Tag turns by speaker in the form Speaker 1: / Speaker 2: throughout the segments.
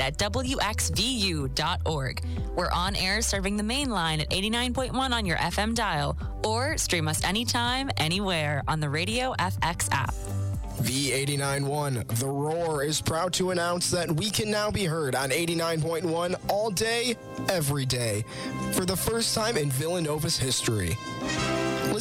Speaker 1: at wxvu.org. We're on air serving the main line at 89.1 on your FM dial, or stream us anytime, anywhere on the Radio FX app.
Speaker 2: V89.1, The Roar is proud to announce that we can now be heard on 89.1 all day, every day, for the first time in Villanova's history.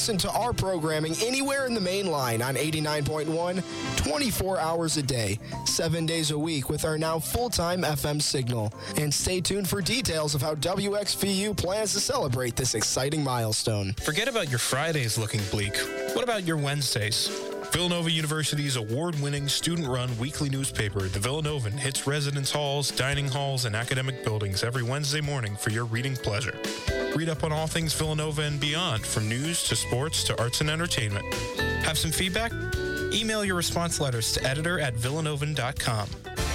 Speaker 2: Listen to our programming anywhere in the main line on 89.1, 24 hours a day, 7 days a week with our now full-time FM signal. And stay tuned for details of how WXVU plans to celebrate this exciting milestone.
Speaker 3: Forget about your Fridays looking bleak. What about your Wednesdays? Villanova University's award winning student run weekly newspaper, The Villanovan, hits residence halls, dining halls, and academic buildings every Wednesday morning for your reading pleasure. Read up on all things Villanova and beyond, from news to sports to arts and entertainment. Have some feedback? Email your response letters to editor at villanovan.com.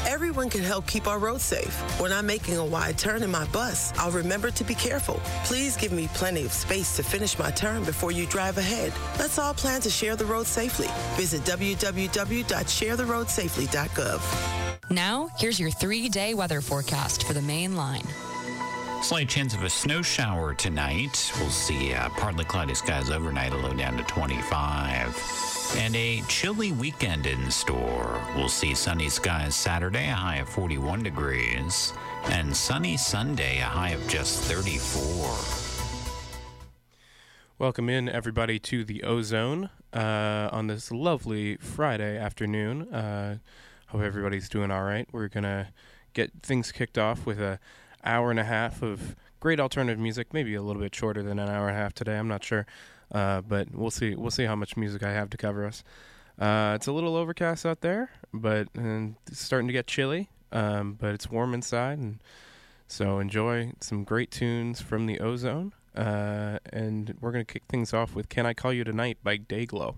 Speaker 4: Everyone can help keep our roads safe. When I'm making a wide turn in my bus, I'll remember to be careful. Please give me plenty of space to finish my turn before you drive ahead. Let's all plan to share the road safely. Visit www.sharetheroadsafely.gov.
Speaker 1: Now, here's your three day weather forecast for the main line.
Speaker 5: Slight chance of a snow shower tonight. We'll see uh, partly cloudy skies overnight, a low down to 25. And a chilly weekend in store. We'll see sunny skies Saturday, a high of 41 degrees. And sunny Sunday, a high of just 34.
Speaker 6: Welcome in, everybody, to the Ozone uh, on this lovely Friday afternoon. Uh, hope everybody's doing all right. We're going to get things kicked off with a hour and a half of great alternative music, maybe a little bit shorter than an hour and a half today. I'm not sure, uh, but we'll see. We'll see how much music I have to cover us. Uh, it's a little overcast out there, but it's starting to get chilly. Um, but it's warm inside, and so enjoy some great tunes from the Ozone. Uh, and we're gonna kick things off with "Can I Call You Tonight" by Dayglow.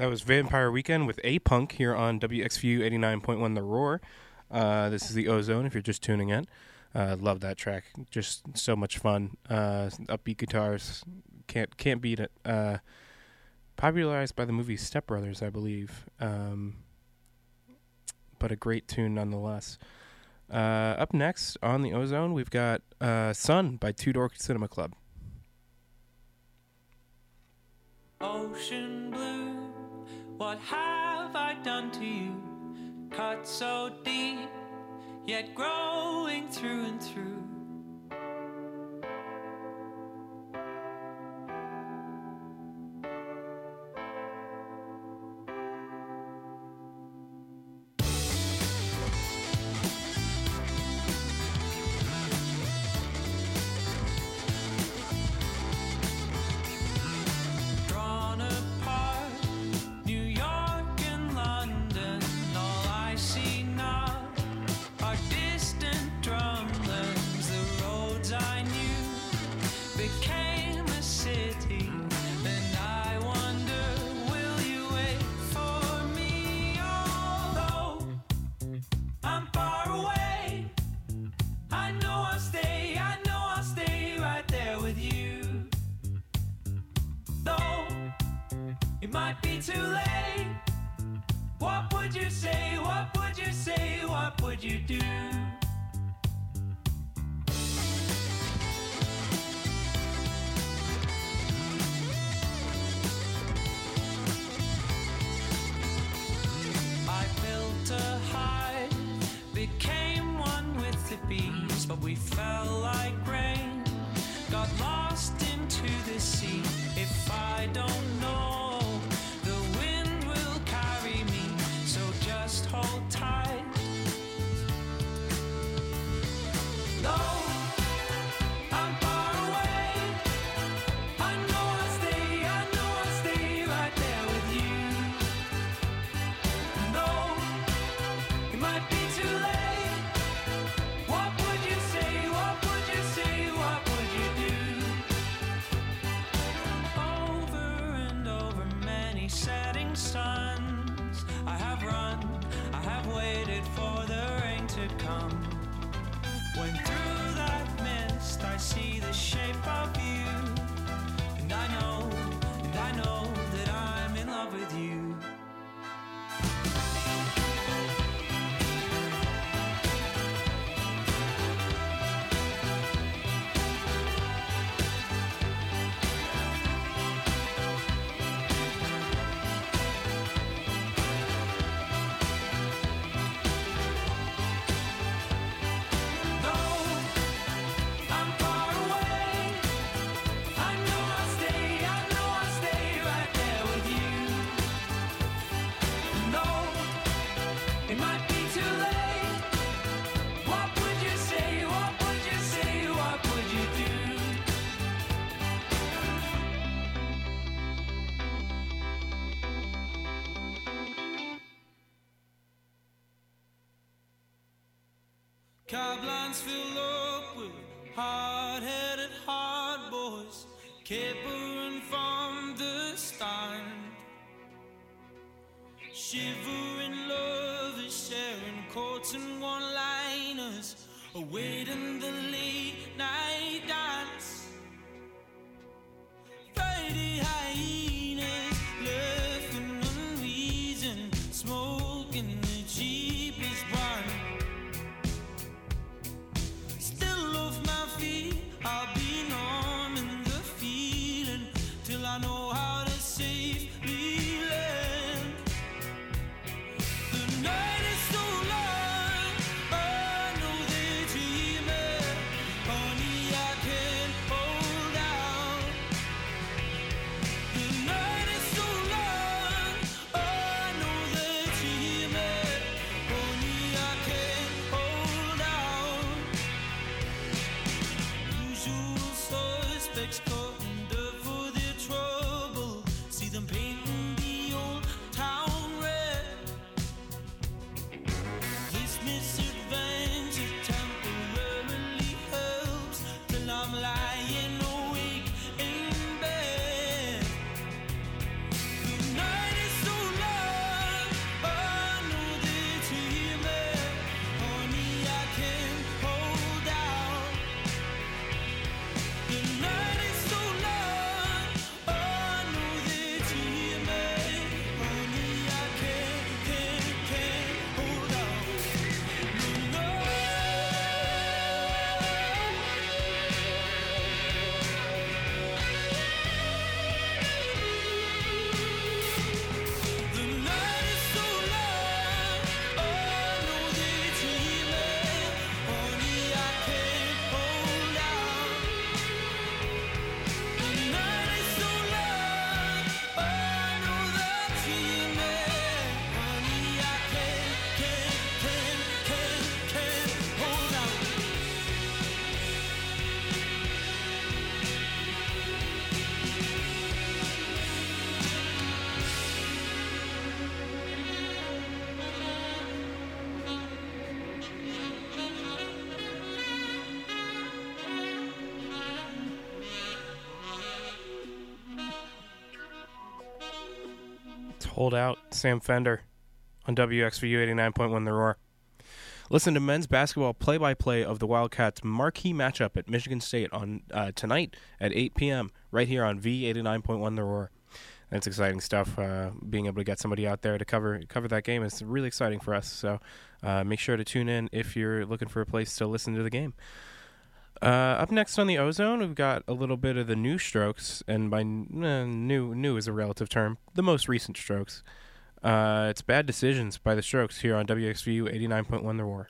Speaker 6: That was Vampire Weekend with A Punk here on WXVU 89.1 The Roar. Uh, this is the Ozone if you're just tuning in. Uh, love that track. Just so much fun. Uh, upbeat guitars. Can't can't beat it. Uh, popularized by the movie Step Brothers, I believe. Um, but a great tune nonetheless. Uh, up next on the Ozone, we've got uh, Sun by Two Door Cinema Club.
Speaker 7: Ocean Blue. What have I done to you? Cut so deep, yet growing through and through. blinds fill up with hard headed hard boys capering from the stein. Shivering lovers sharing coats and one liners, awaiting the
Speaker 6: Hold out, Sam Fender on WXVU 89.1 The Roar. Listen to men's basketball play-by-play of the Wildcats' marquee matchup at Michigan State on uh, tonight at 8 p.m. right here on V89.1 The Roar. That's exciting stuff. Uh, being able to get somebody out there to cover cover that game is really exciting for us. So uh, make sure to tune in if you're looking for a place to listen to the game. Uh, up next on the ozone, we've got a little bit of the new strokes, and by eh, new new is a relative term. The most recent strokes. Uh, it's bad decisions by the Strokes here on WXVU 89.1 The
Speaker 8: Roar.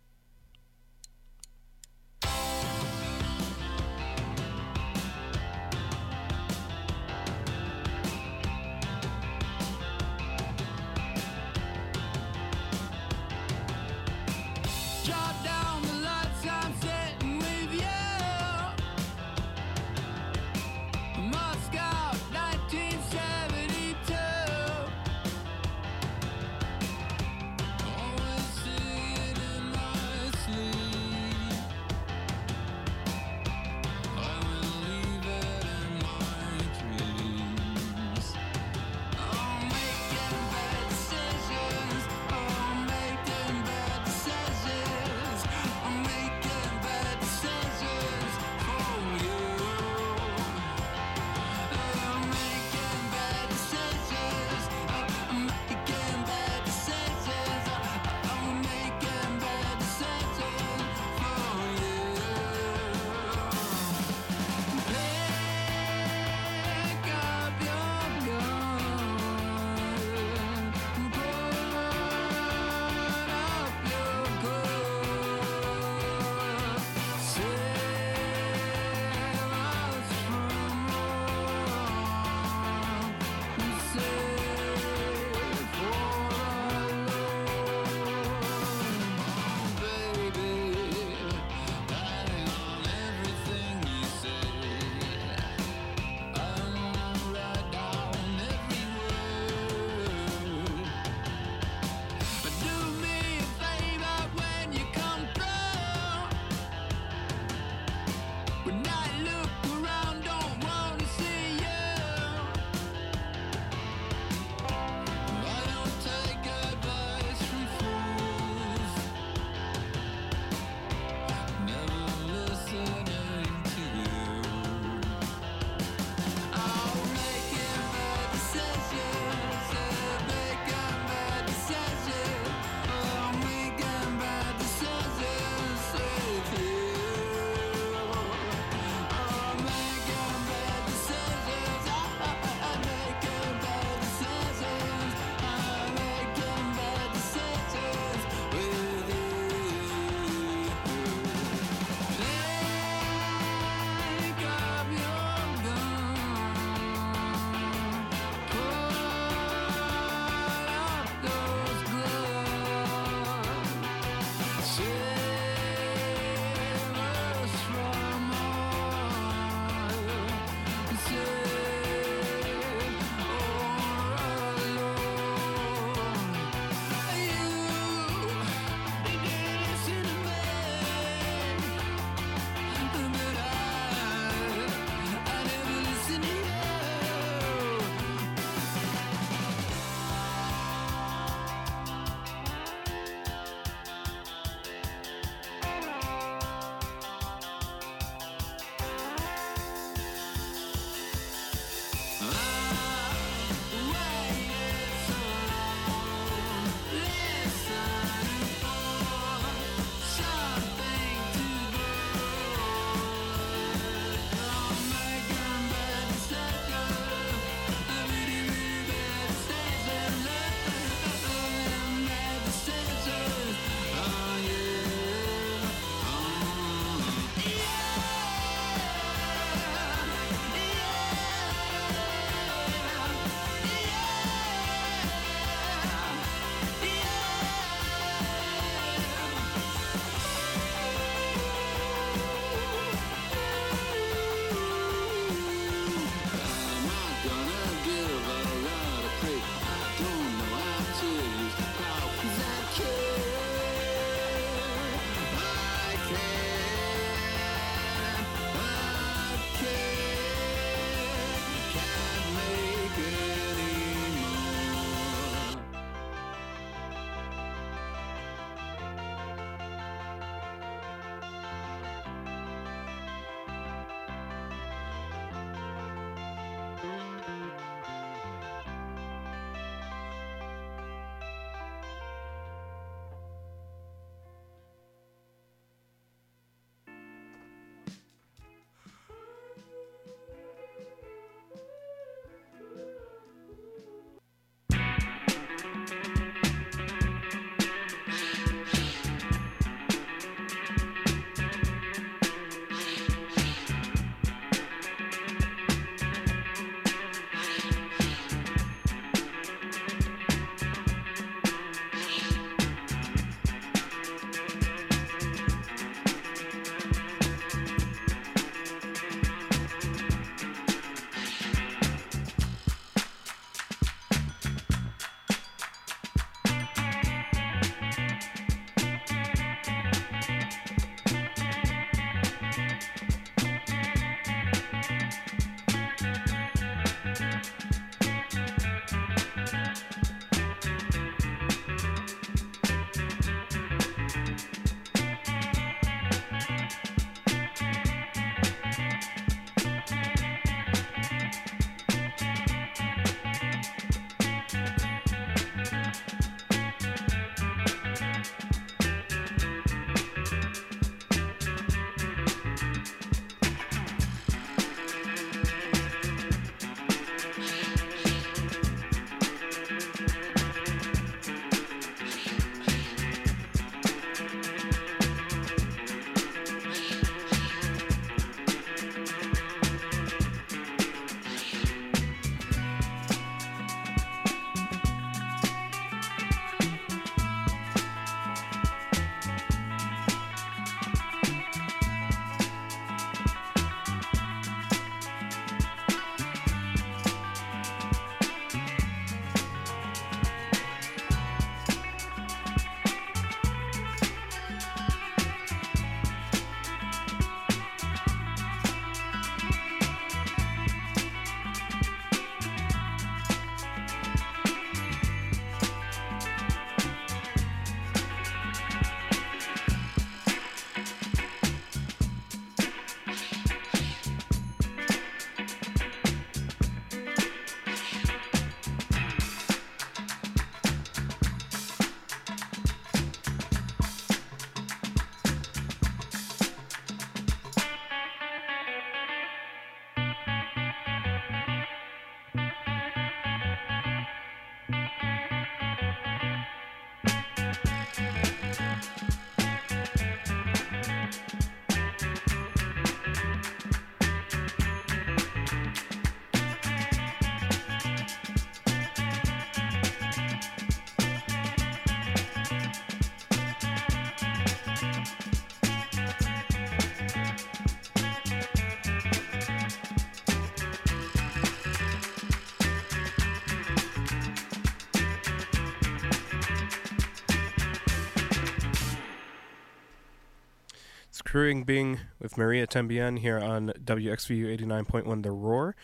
Speaker 8: Khruangbin with
Speaker 6: Maria También here on WXVU 89.1 The Roar.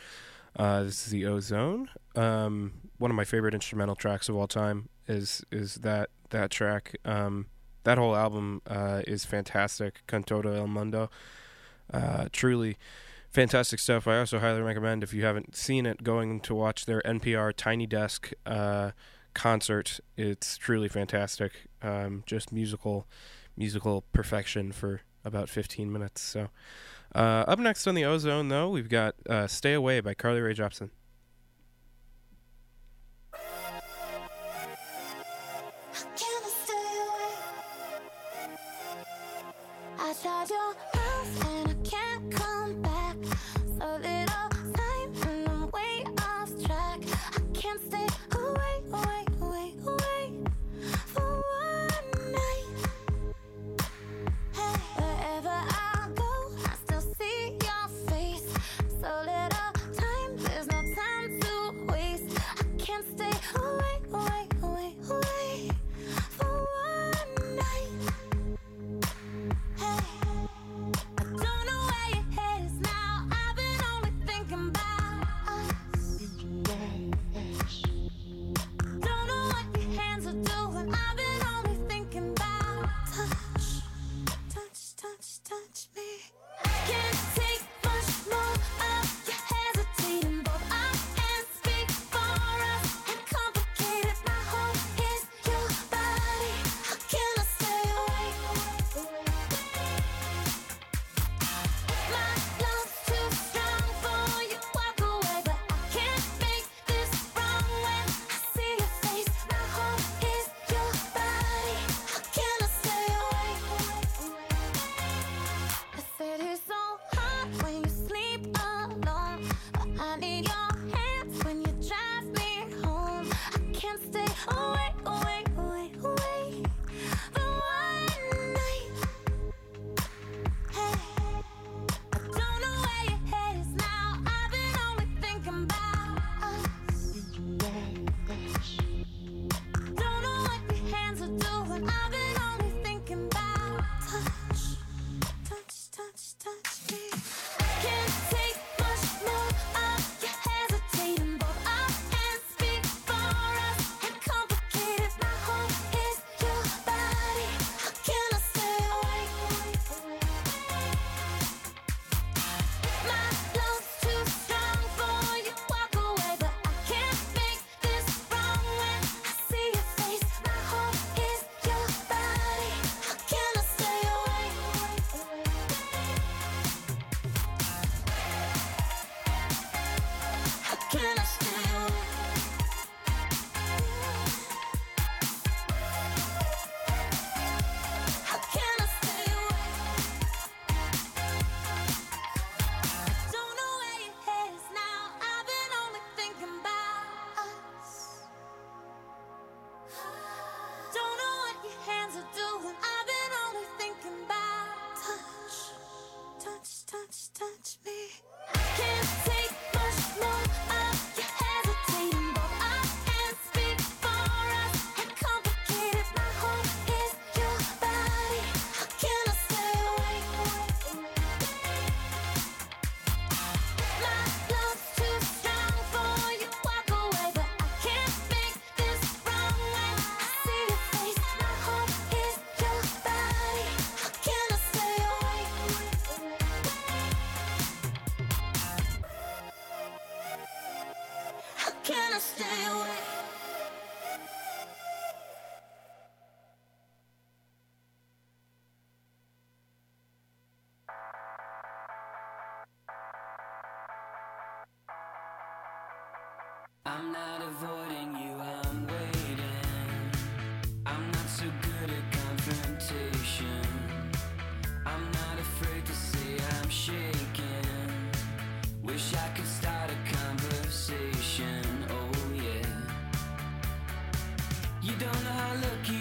Speaker 6: Uh, this is the Ozone. Um, one of my favorite instrumental tracks of all time is is that that track. Um, that whole album uh, is fantastic. Con Todo El Mundo. Uh, truly fantastic stuff. I also highly recommend, if you haven't seen it, going to watch their NPR Tiny Desk uh, concert. It's truly fantastic. Um, just musical musical perfection for about 15 minutes. So, uh, up next on the Ozone, though, we've got uh, Stay Away by Carly Rae Jepsen.
Speaker 9: I thought you Can I
Speaker 7: I'm not don't know how lucky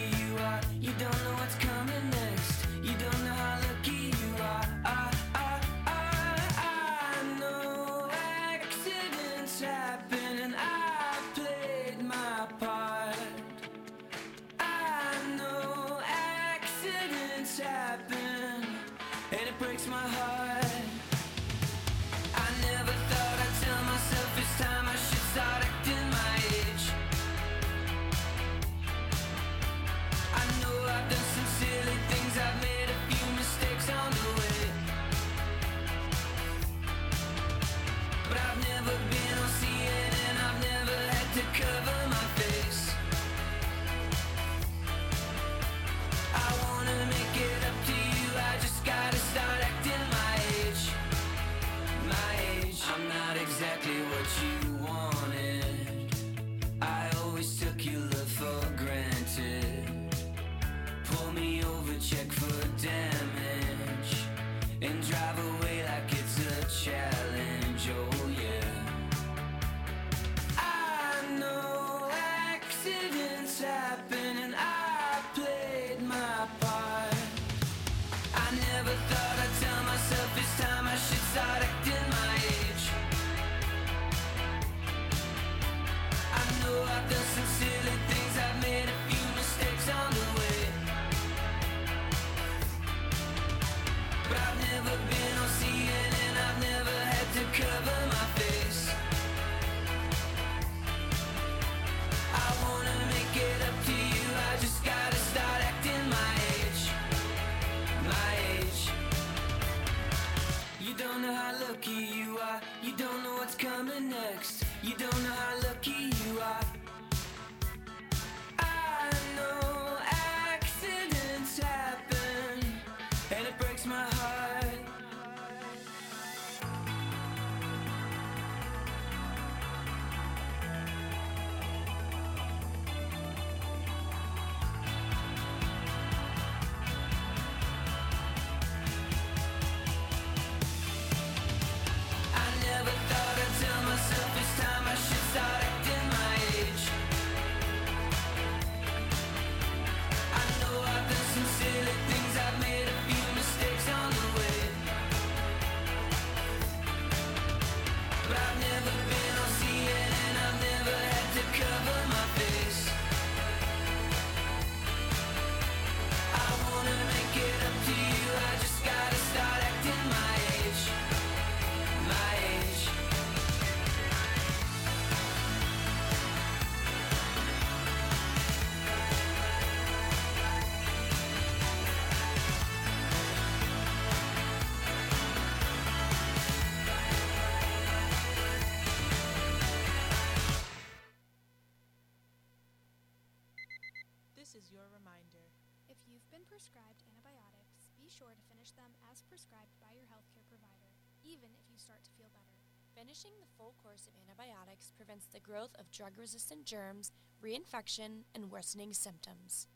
Speaker 10: antibiotics
Speaker 11: prevents the growth of drug resistant germs, reinfection, and worsening symptoms.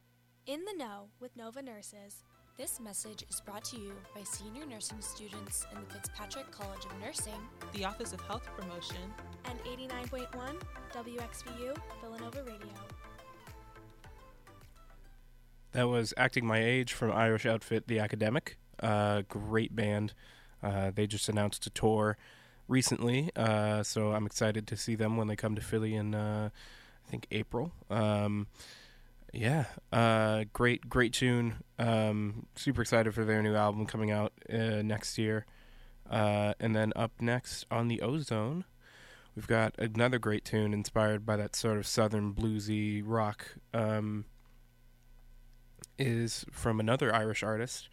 Speaker 10: In the know with Nova Nurses.
Speaker 11: This message is brought to you by senior nursing students in the Fitzpatrick College of Nursing,
Speaker 12: The Office of Health Promotion,
Speaker 10: and 89.1 WXVU Villanova Radio.
Speaker 6: That was Acting My Age from Irish outfit The Academic. Uh, great band. Uh, they just announced a tour recently, uh, so I'm excited to see them when they come to Philly in, uh, I think, April. Um, yeah, uh, great, great tune. Um, super excited for their new album coming out uh, next year. Uh, and then up next on the Ozone, we've got another great tune inspired by that sort of southern bluesy rock. Um, is from another Irish artist,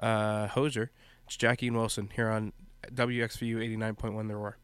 Speaker 6: uh, Hozier. It's Jackie and Wilson here on WXVU 89.1 The Roar.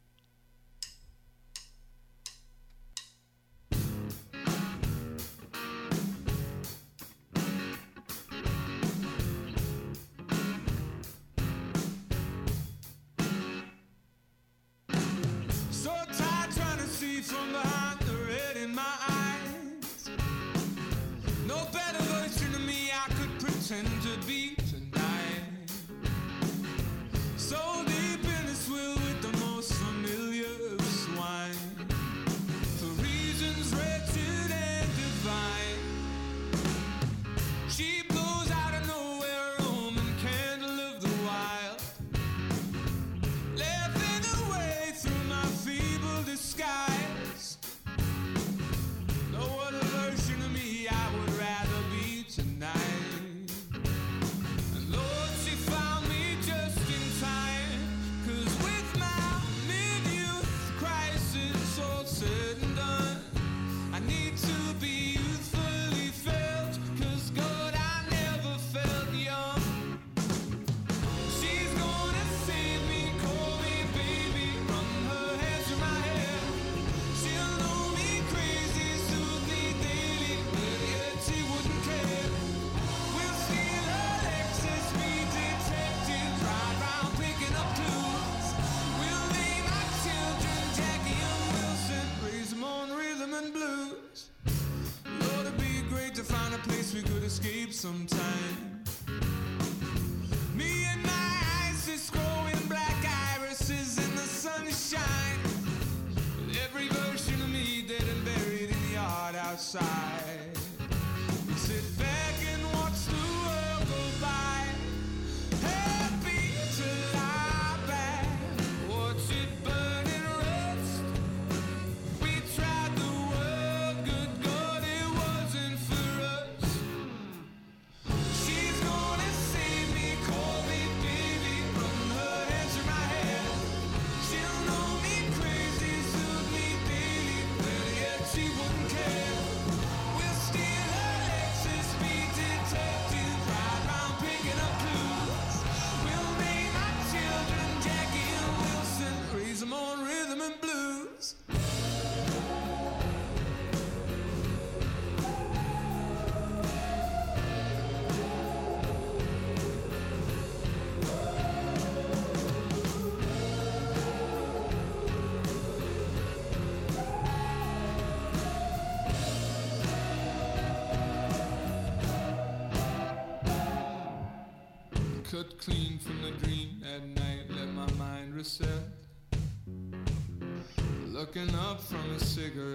Speaker 13: waking up from a cigarette.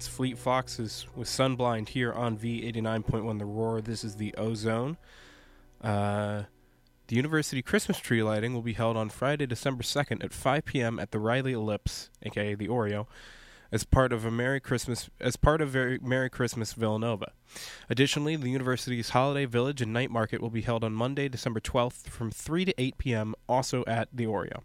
Speaker 14: It's
Speaker 6: Fleet Foxes with Sunblind here on V89.1 The Roar. This is the Ozone. Uh, the University Christmas tree lighting will be held on Friday, December 2nd at 5 p.m. at the Riley Ellipse, aka the Oreo, as part of a Merry Christmas as part of Merry Christmas Villanova. Additionally, the university's Holiday Village and Night Market will be held on Monday, December 12th from 3 to 8 p.m. also at the Oreo.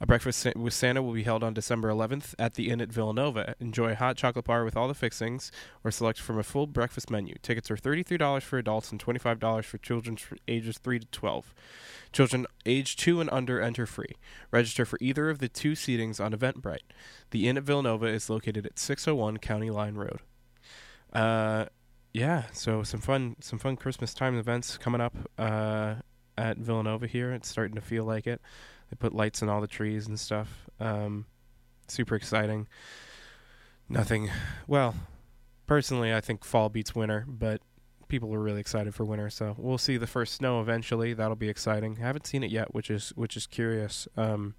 Speaker 6: A breakfast with Santa will be held on December 11th at the Inn at Villanova. Enjoy a hot chocolate bar with all the fixings or select from a full breakfast menu. Tickets are $33 for adults and $25 for children ages 3 to 12. Children age 2 and under enter free. Register for either of the two seatings on Eventbrite. The Inn at Villanova is located at 601 County Line Road. Uh, yeah, so some fun some fun Christmas time events coming up uh, at Villanova here. It's starting to feel like it. They put lights in all the trees and stuff. Um, super exciting. Nothing. Well, personally, I think fall beats winter, but people are really excited for winter. So we'll see the first snow eventually. That'll be exciting. I haven't seen it yet, which is which is curious. Um,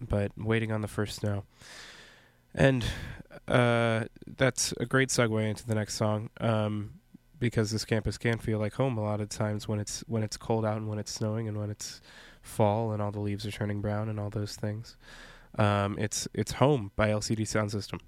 Speaker 6: but waiting on the first snow. And uh, that's a great segue into the next song. Um, because this campus can feel like home a lot of times when it's when it's cold out and when it's snowing and when it's fall and all the leaves are turning brown and all those things. Um, it's it's home by LCD Sound System.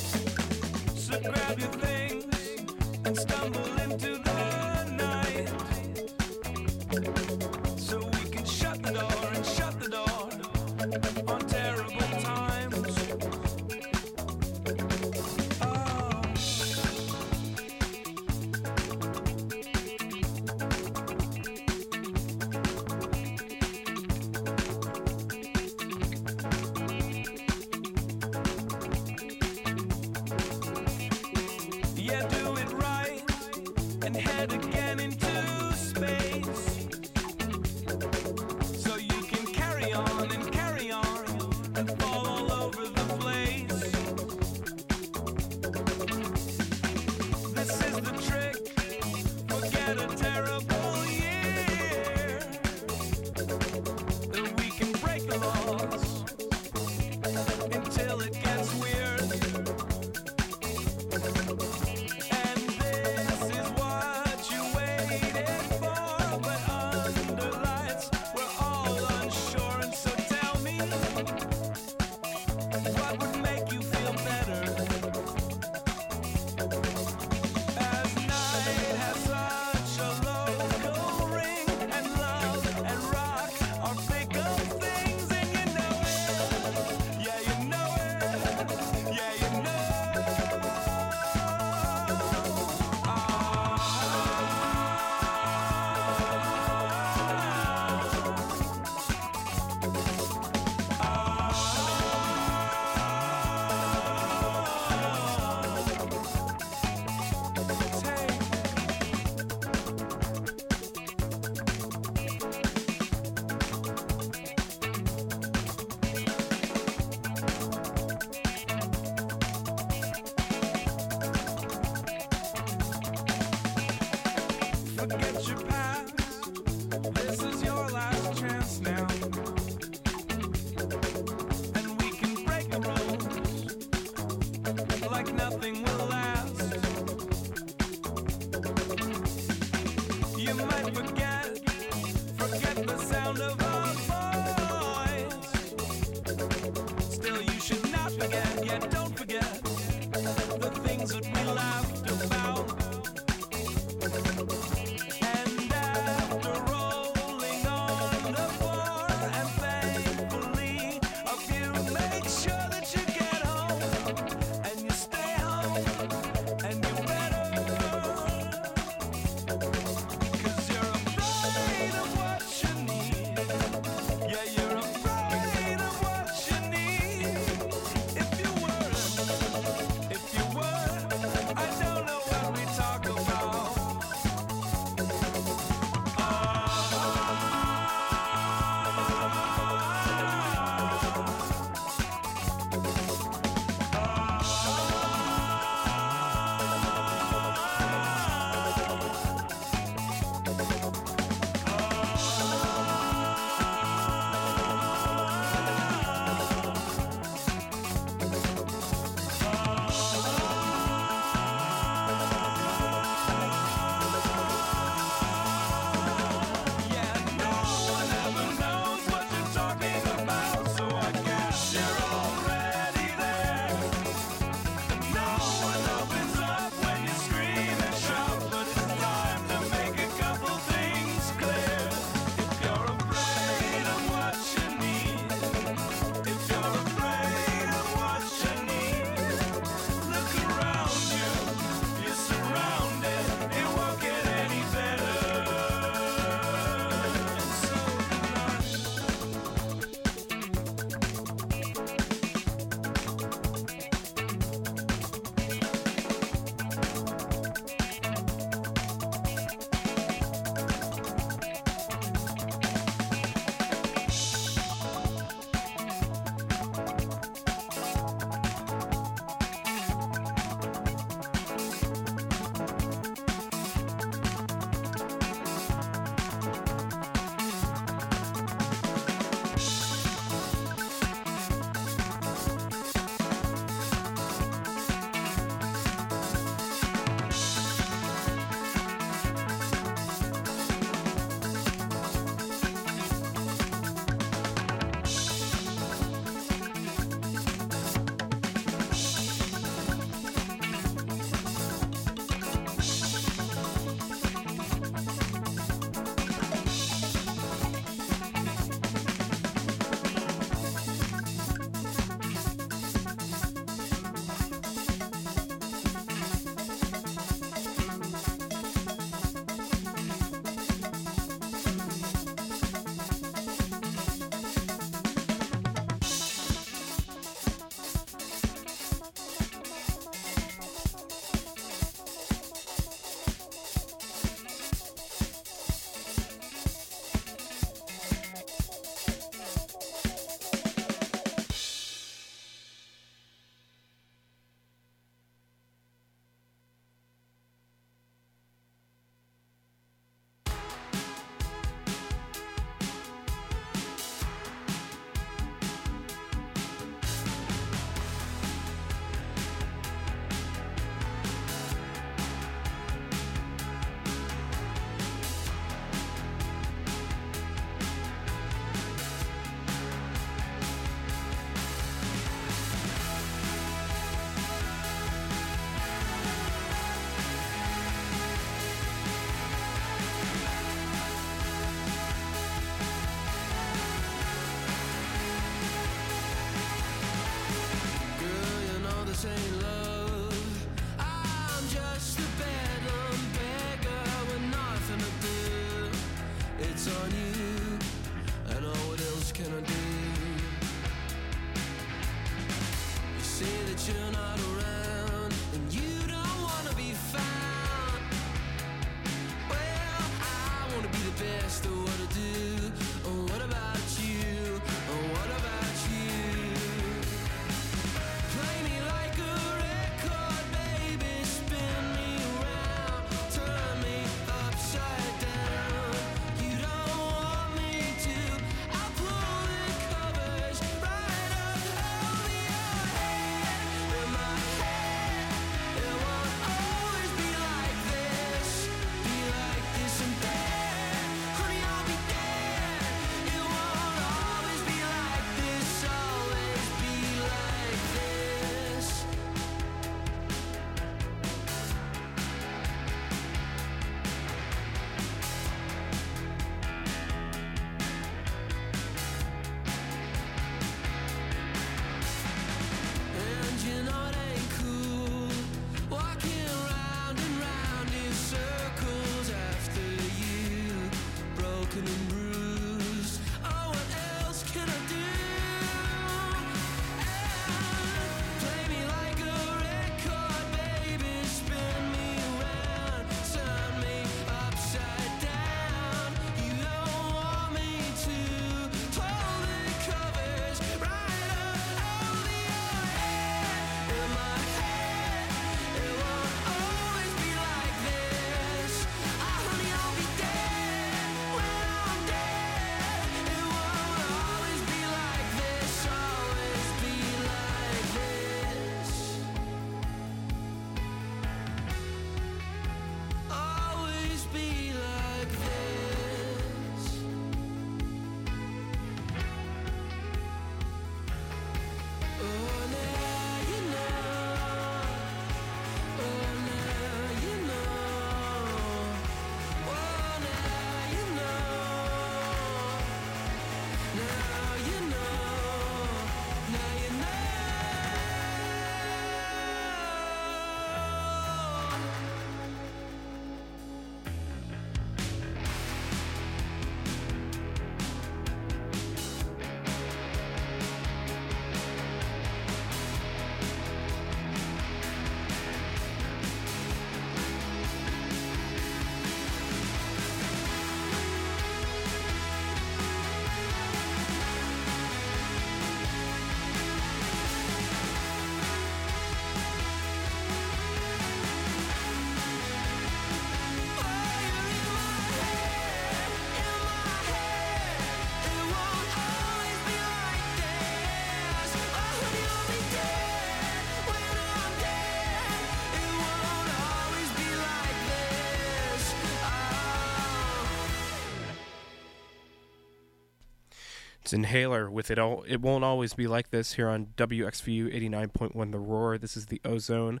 Speaker 15: It's
Speaker 6: Inhaler with it all. It won't always be like this here on WXVU 89.1 The Roar. This is the Ozone.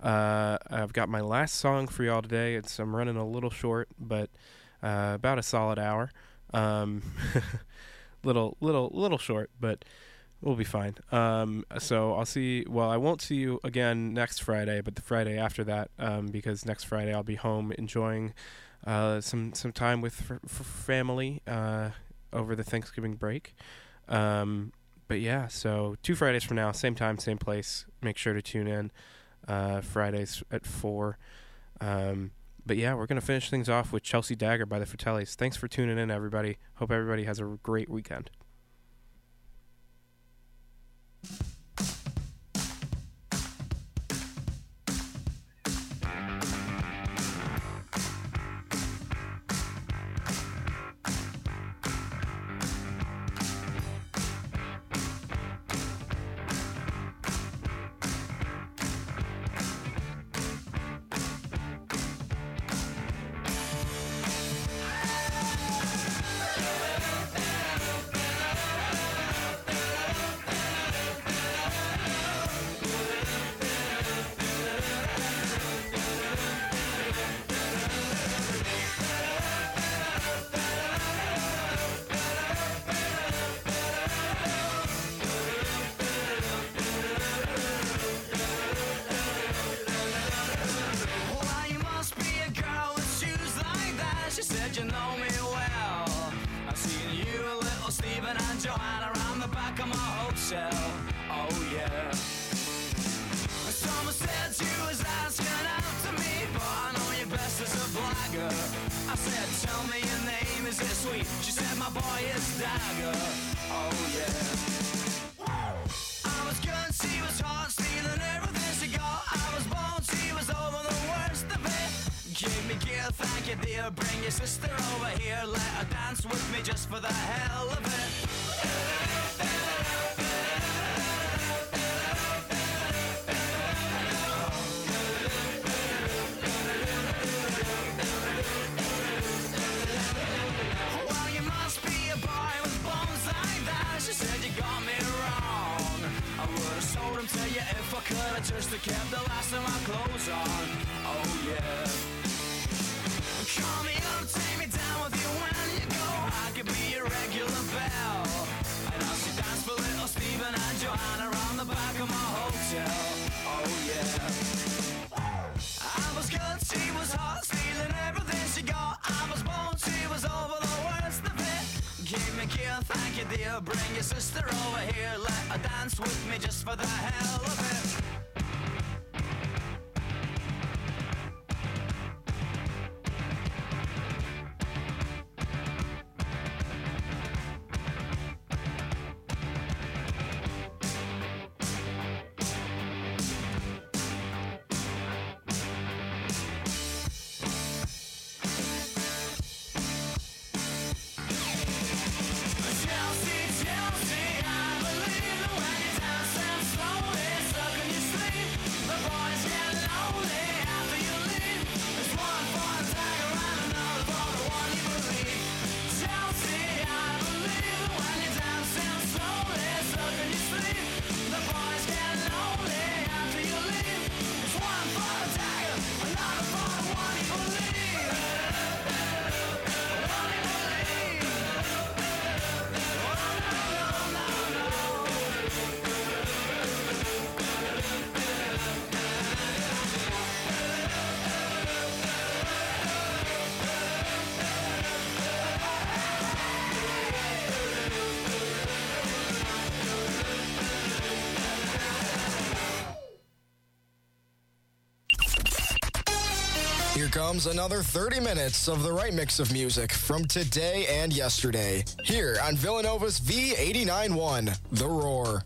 Speaker 6: Uh, I've got my last song for y'all today. It's I'm running a little short, but uh, about a solid hour. Um, little, little, little short, but we'll be fine. Um, so I'll see. Well, I won't see you again next Friday, but the Friday after that, um, because next Friday I'll be home enjoying uh, some some time with f- f- family uh, over the Thanksgiving break. Um, but yeah, so two Fridays from now, same time, same place. Make sure to tune in. Uh, Fridays at four. Um, but yeah, we're gonna finish things off with Chelsea Dagger by the Fratellis. Thanks for tuning in, everybody. Hope everybody has a great weekend.
Speaker 16: Stephen and Joanna around the back of my hotel. Oh yeah. Someone said you was asking to me, but I know you best as a blagger. I said, tell me your name, is it sweet? She said, my boy is Dagger. Oh yeah. I was good, she was hot, stealing everything she got. I was bold, she was over the. Give me gear, thank you dear. Bring your sister over here, let her dance with me just for the hell of it. Well, you must be a boy with bones like that. She said you got me wrong. I would have sold him to you if I could. Just kept the last of my clothes on. Oh yeah. Me up, take me down with you when you go. I could be your regular. And I'll see dance for little and Joanna the back of my hotel. Oh yeah. I was good, she was hot, stealing everything she got. I was she was over the worst of it. Give me thank you dear. Bring your sister over here, let her dance with me just for the hell of it.
Speaker 2: Comes another 30 minutes of the right mix of music from today and yesterday. Here on Villanova's V891, The Roar.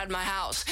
Speaker 16: inside my house.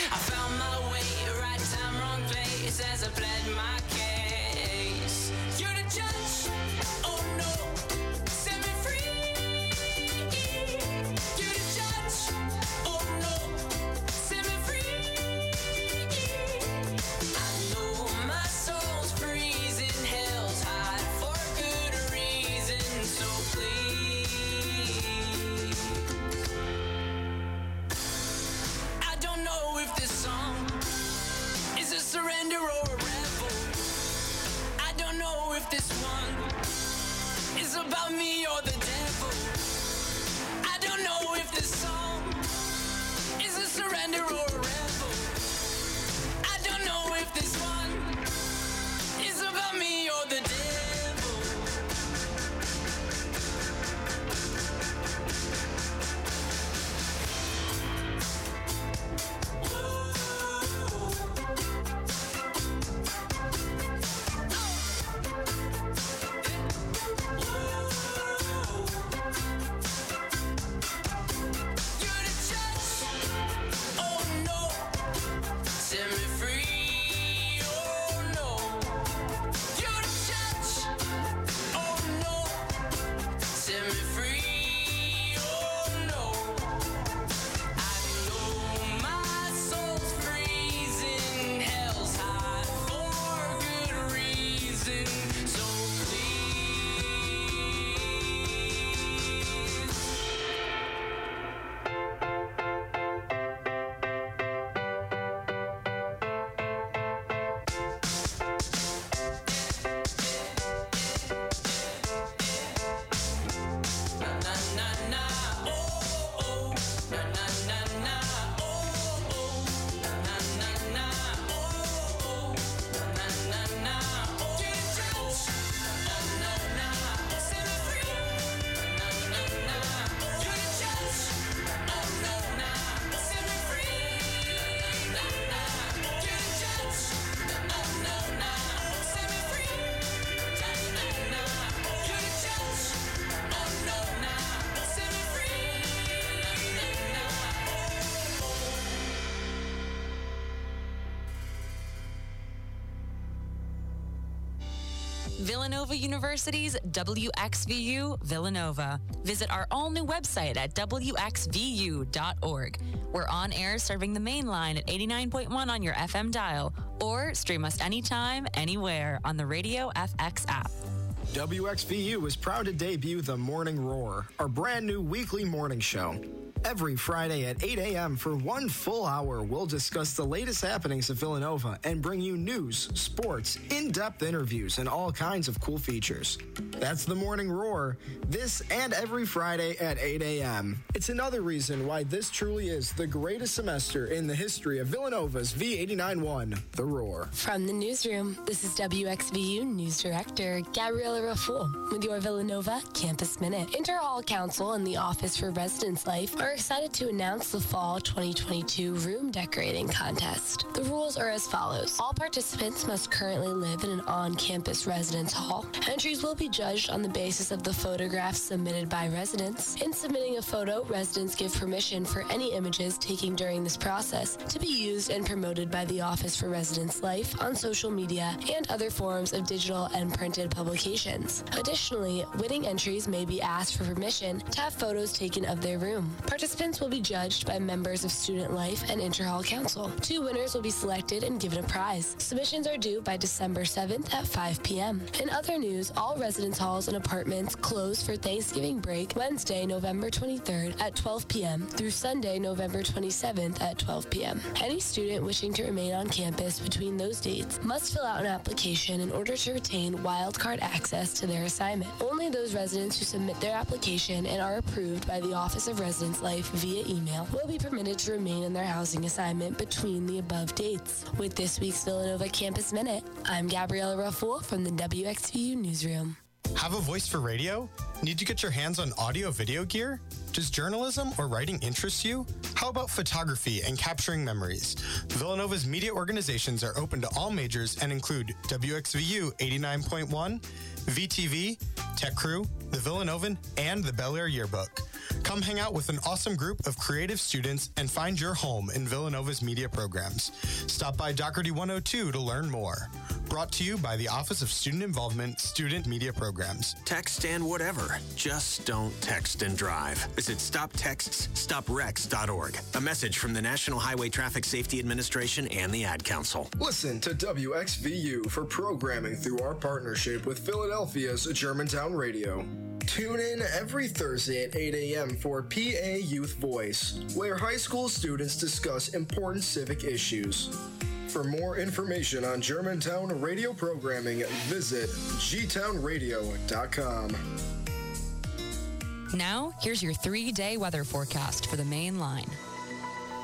Speaker 1: Villanova University's WXVU Villanova. Visit our all new website at WXVU.org. We're on air serving the main line at 89.1 on your FM dial or stream us anytime, anywhere on the Radio FX app.
Speaker 2: WXVU is proud to debut The Morning Roar, our brand new weekly morning show. Every Friday at 8 a.m. for one full hour, we'll discuss the latest happenings at Villanova and bring you news, sports, in depth interviews, and all kinds of cool features. That's the Morning Roar, this and every Friday at 8 a.m. It's another reason why this truly is the greatest semester in the history of Villanova's V891, The Roar.
Speaker 17: From the newsroom, this is WXVU News Director Gabriella Raffoul with your Villanova Campus Minute. Inter Hall Council and the Office for Residence Life are excited to announce the Fall 2022 Room Decorating Contest. The rules are as follows. All participants must currently live in an on-campus residence hall. Entries will be judged on the basis of the photographs submitted by residents. In submitting a photo, residents give permission for any images taken during this process to be used and promoted by the Office for Residence Life on social media and other forms of digital and printed publications. Additionally, winning entries may be asked for permission to have photos taken of their room. Will be judged by members of Student Life and Interhall Council. Two winners will be selected and given a prize. Submissions are due by December 7th at 5 p.m. In other news, all residence halls and apartments close for Thanksgiving break Wednesday, November 23rd at 12 p.m. through Sunday, November 27th at 12 p.m. Any student wishing to remain on campus between those dates must fill out an application in order to retain wildcard access to their assignment. Only those residents who submit their application and are approved by the Office of Residence Life via email will be permitted to remain in their housing assignment between the above dates. With this week's Villanova Campus Minute, I'm Gabriella Raffoul from the WXVU Newsroom.
Speaker 2: Have a voice for radio? Need to get your hands on audio video gear? Does journalism or writing interest you? How about photography and capturing memories? Villanova's media organizations are open to all majors and include WXVU 89.1, VTV, Tech Crew, the Villanovan, and the Belle Air Yearbook. Come hang out with an awesome group of creative students and find your home in Villanova's media programs. Stop by Dougherty 102 to learn more. Brought to you by the Office of Student Involvement Student Media Programs.
Speaker 18: Text and whatever. Just don't text and drive. Visit StopTextsStopWrecks.org. A message from the National Highway Traffic Safety Administration and the Ad Council.
Speaker 2: Listen to WXVU for programming through our partnership with Philadelphia's Germantown Radio. Tune in every Thursday at 8 a.m. for PA Youth Voice, where high school students discuss important civic issues. For more information on Germantown radio programming, visit gtownradio.com.
Speaker 1: Now, here's your three day weather forecast for the main line.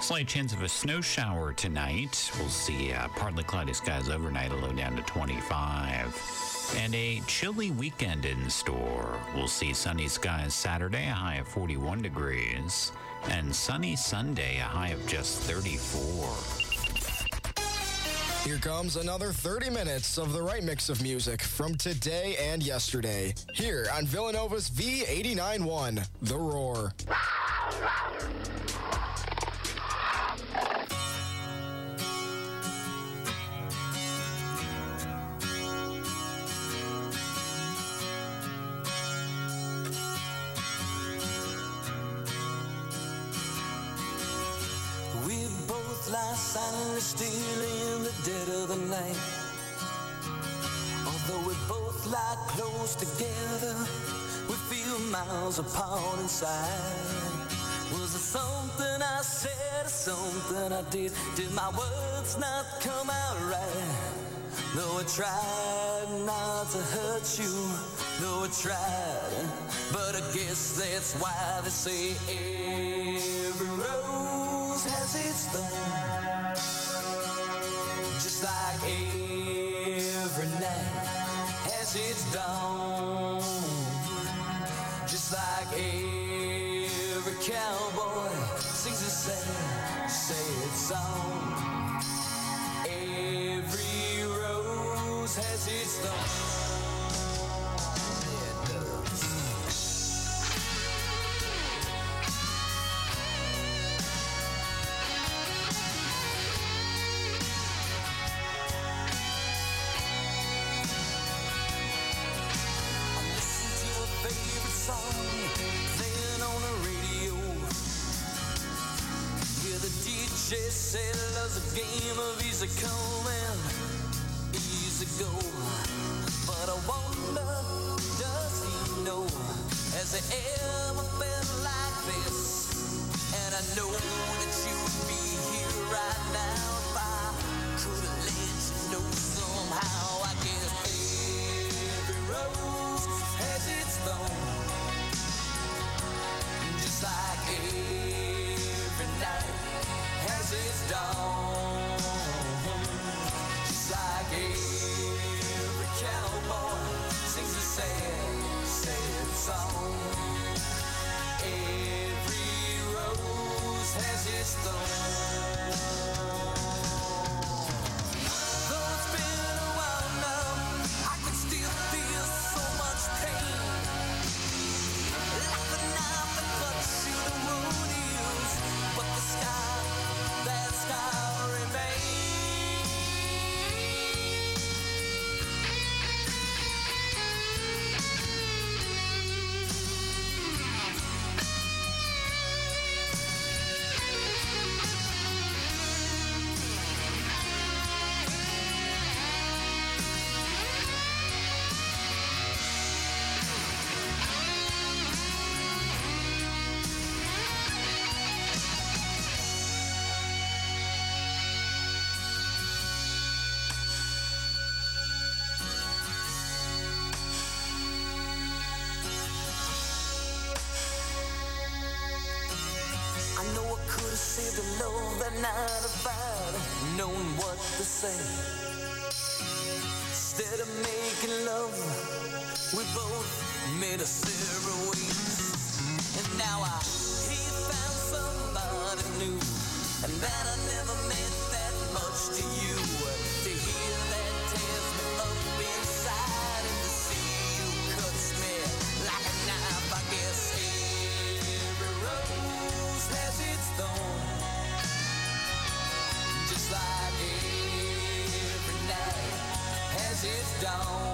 Speaker 5: Slight chance of a snow shower tonight. We'll see uh, partly cloudy skies overnight, a low down to 25. And a chilly weekend in store. We'll see sunny skies Saturday, a high of 41 degrees. And sunny Sunday, a high of just 34.
Speaker 2: Here comes another 30 minutes of the right mix of music from today and yesterday. Here on Villanova's V89.1, The Roar.
Speaker 19: We both lie silently still in the dead of the night. Although we both lie close together, we feel miles apart inside. Was it something I said or something I did? Did my words not come out right? Though I tried not to hurt you, though I tried, but I guess that's why they say every rose has its thorn. Game of easy come and easy go. But I wonder, does he know? Has it ever been like this? And I know that you would be here right now know they're not about knowing what to say. Instead of making love, we both made a separate And now I he found somebody new, and that I never meant that much to you.
Speaker 15: down.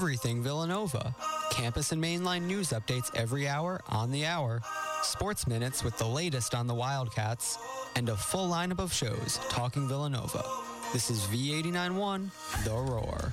Speaker 13: Everything Villanova, campus and mainline news updates every hour on the hour, sports minutes with the latest on the Wildcats, and a full lineup of shows talking Villanova. This is V891 The Roar.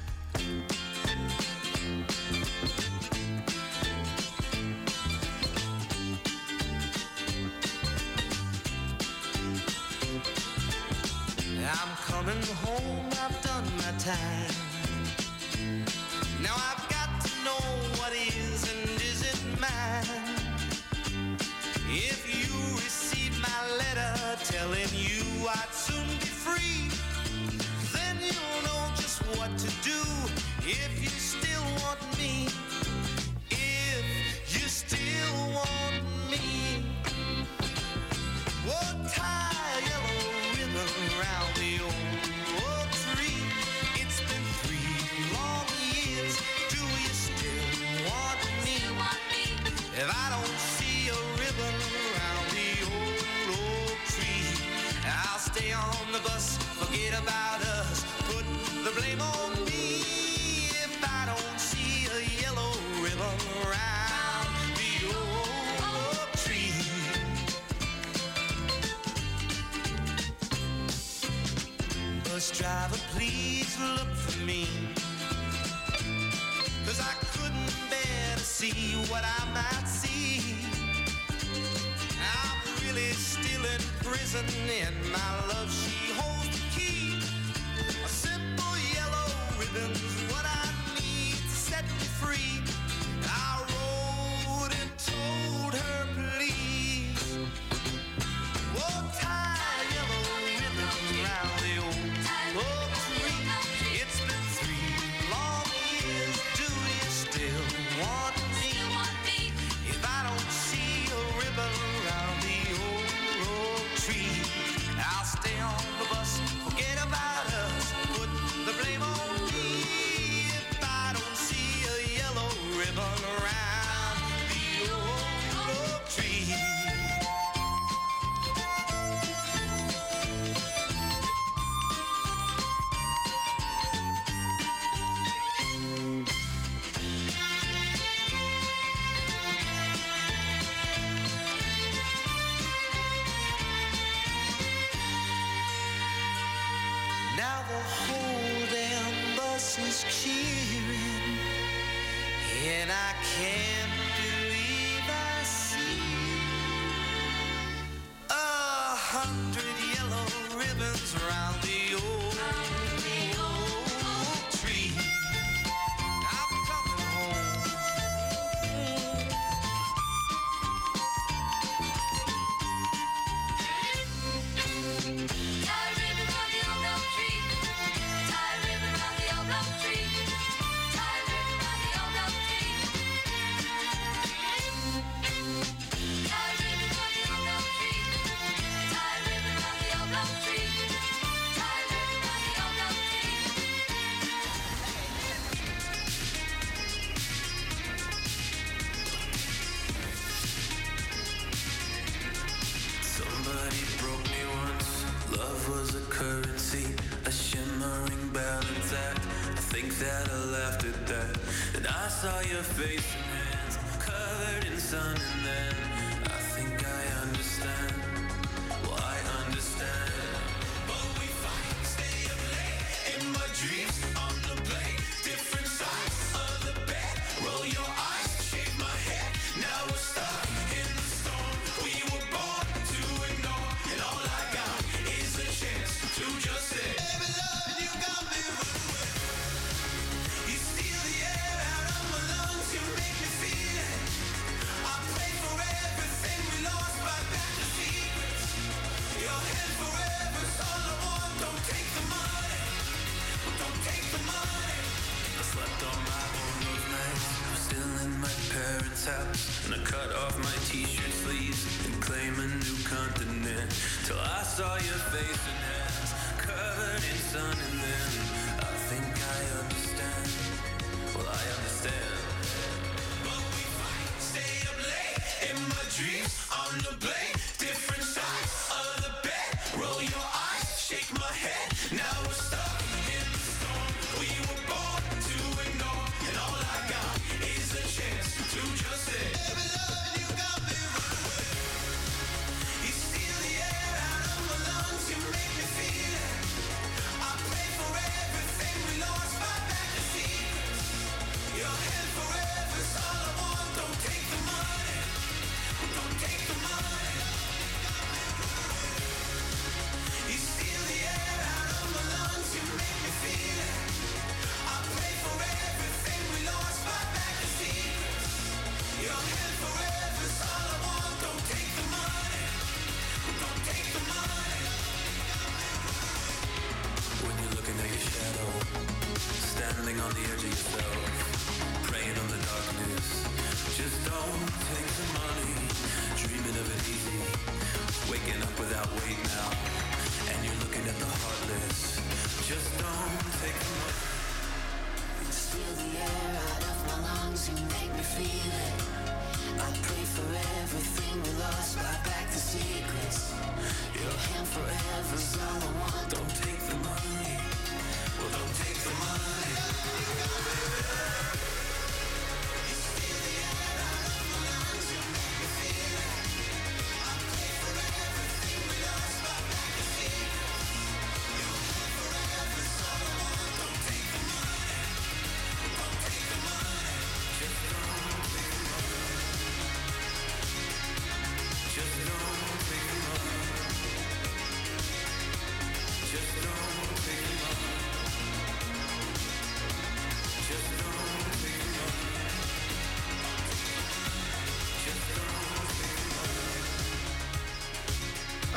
Speaker 8: Think that I laughed at that. And I saw your face and hands Covered in sun and then I think I understand.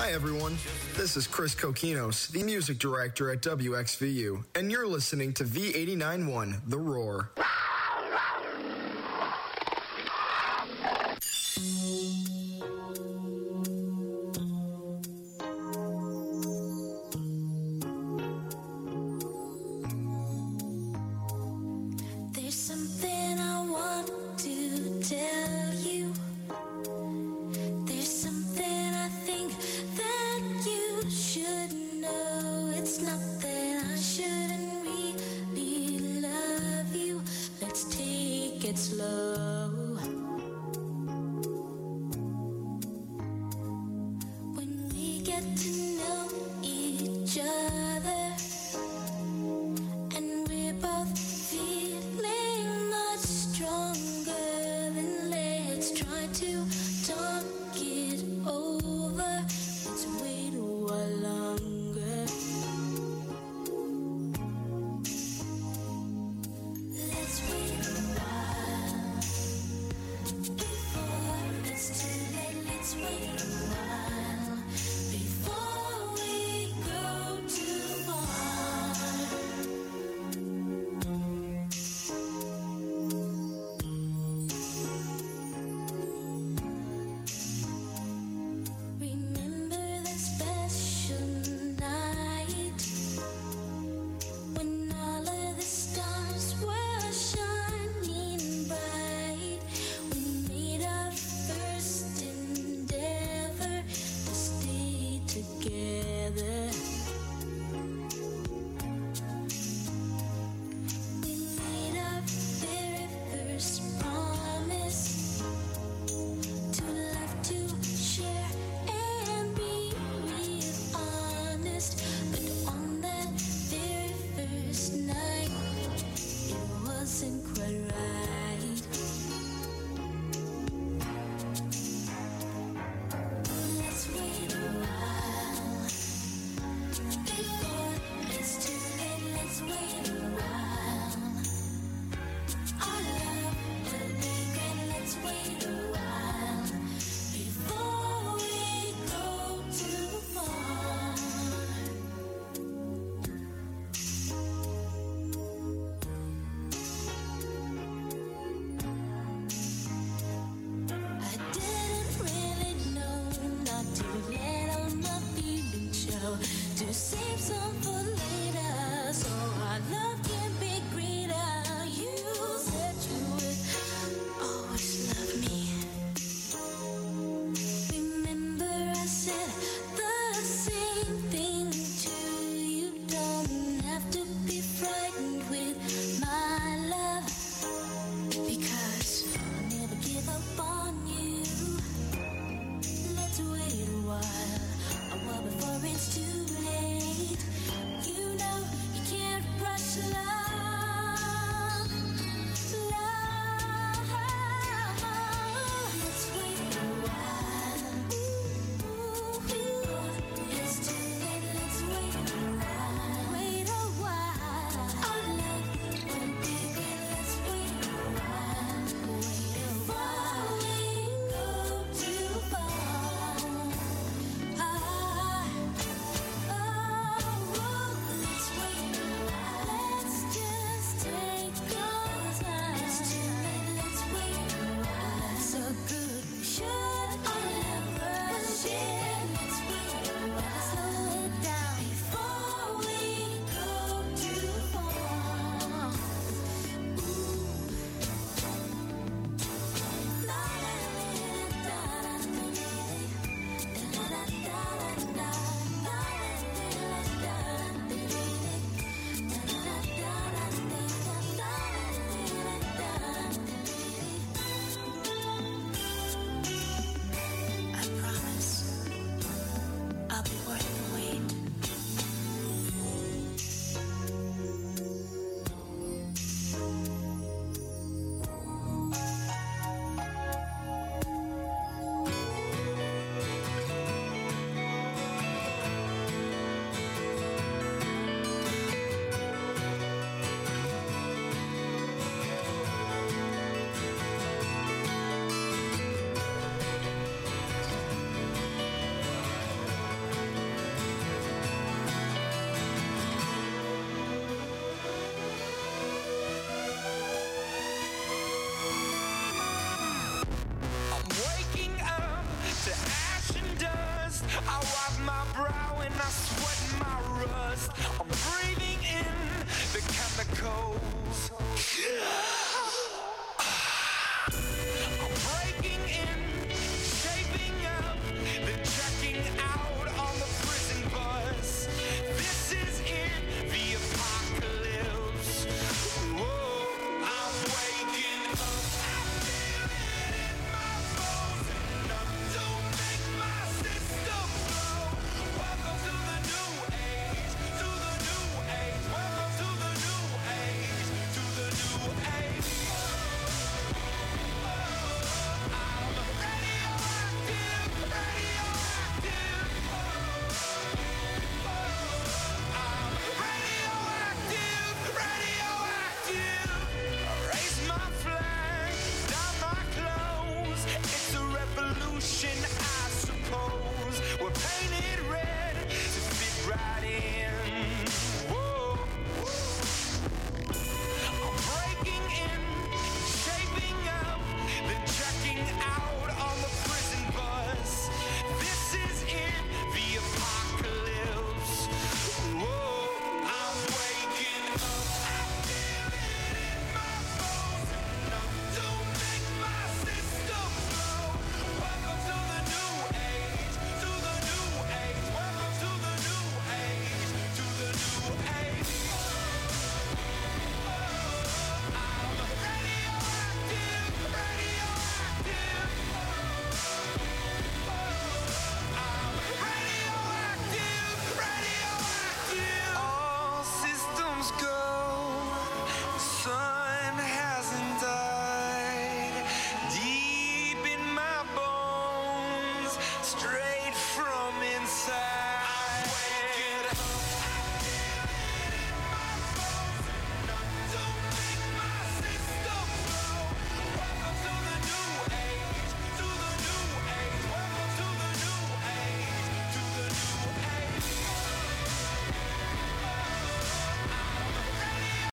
Speaker 9: Hi, everyone. This is Chris Kokinos, the music director at WXVU, and you're listening to V891 The Roar.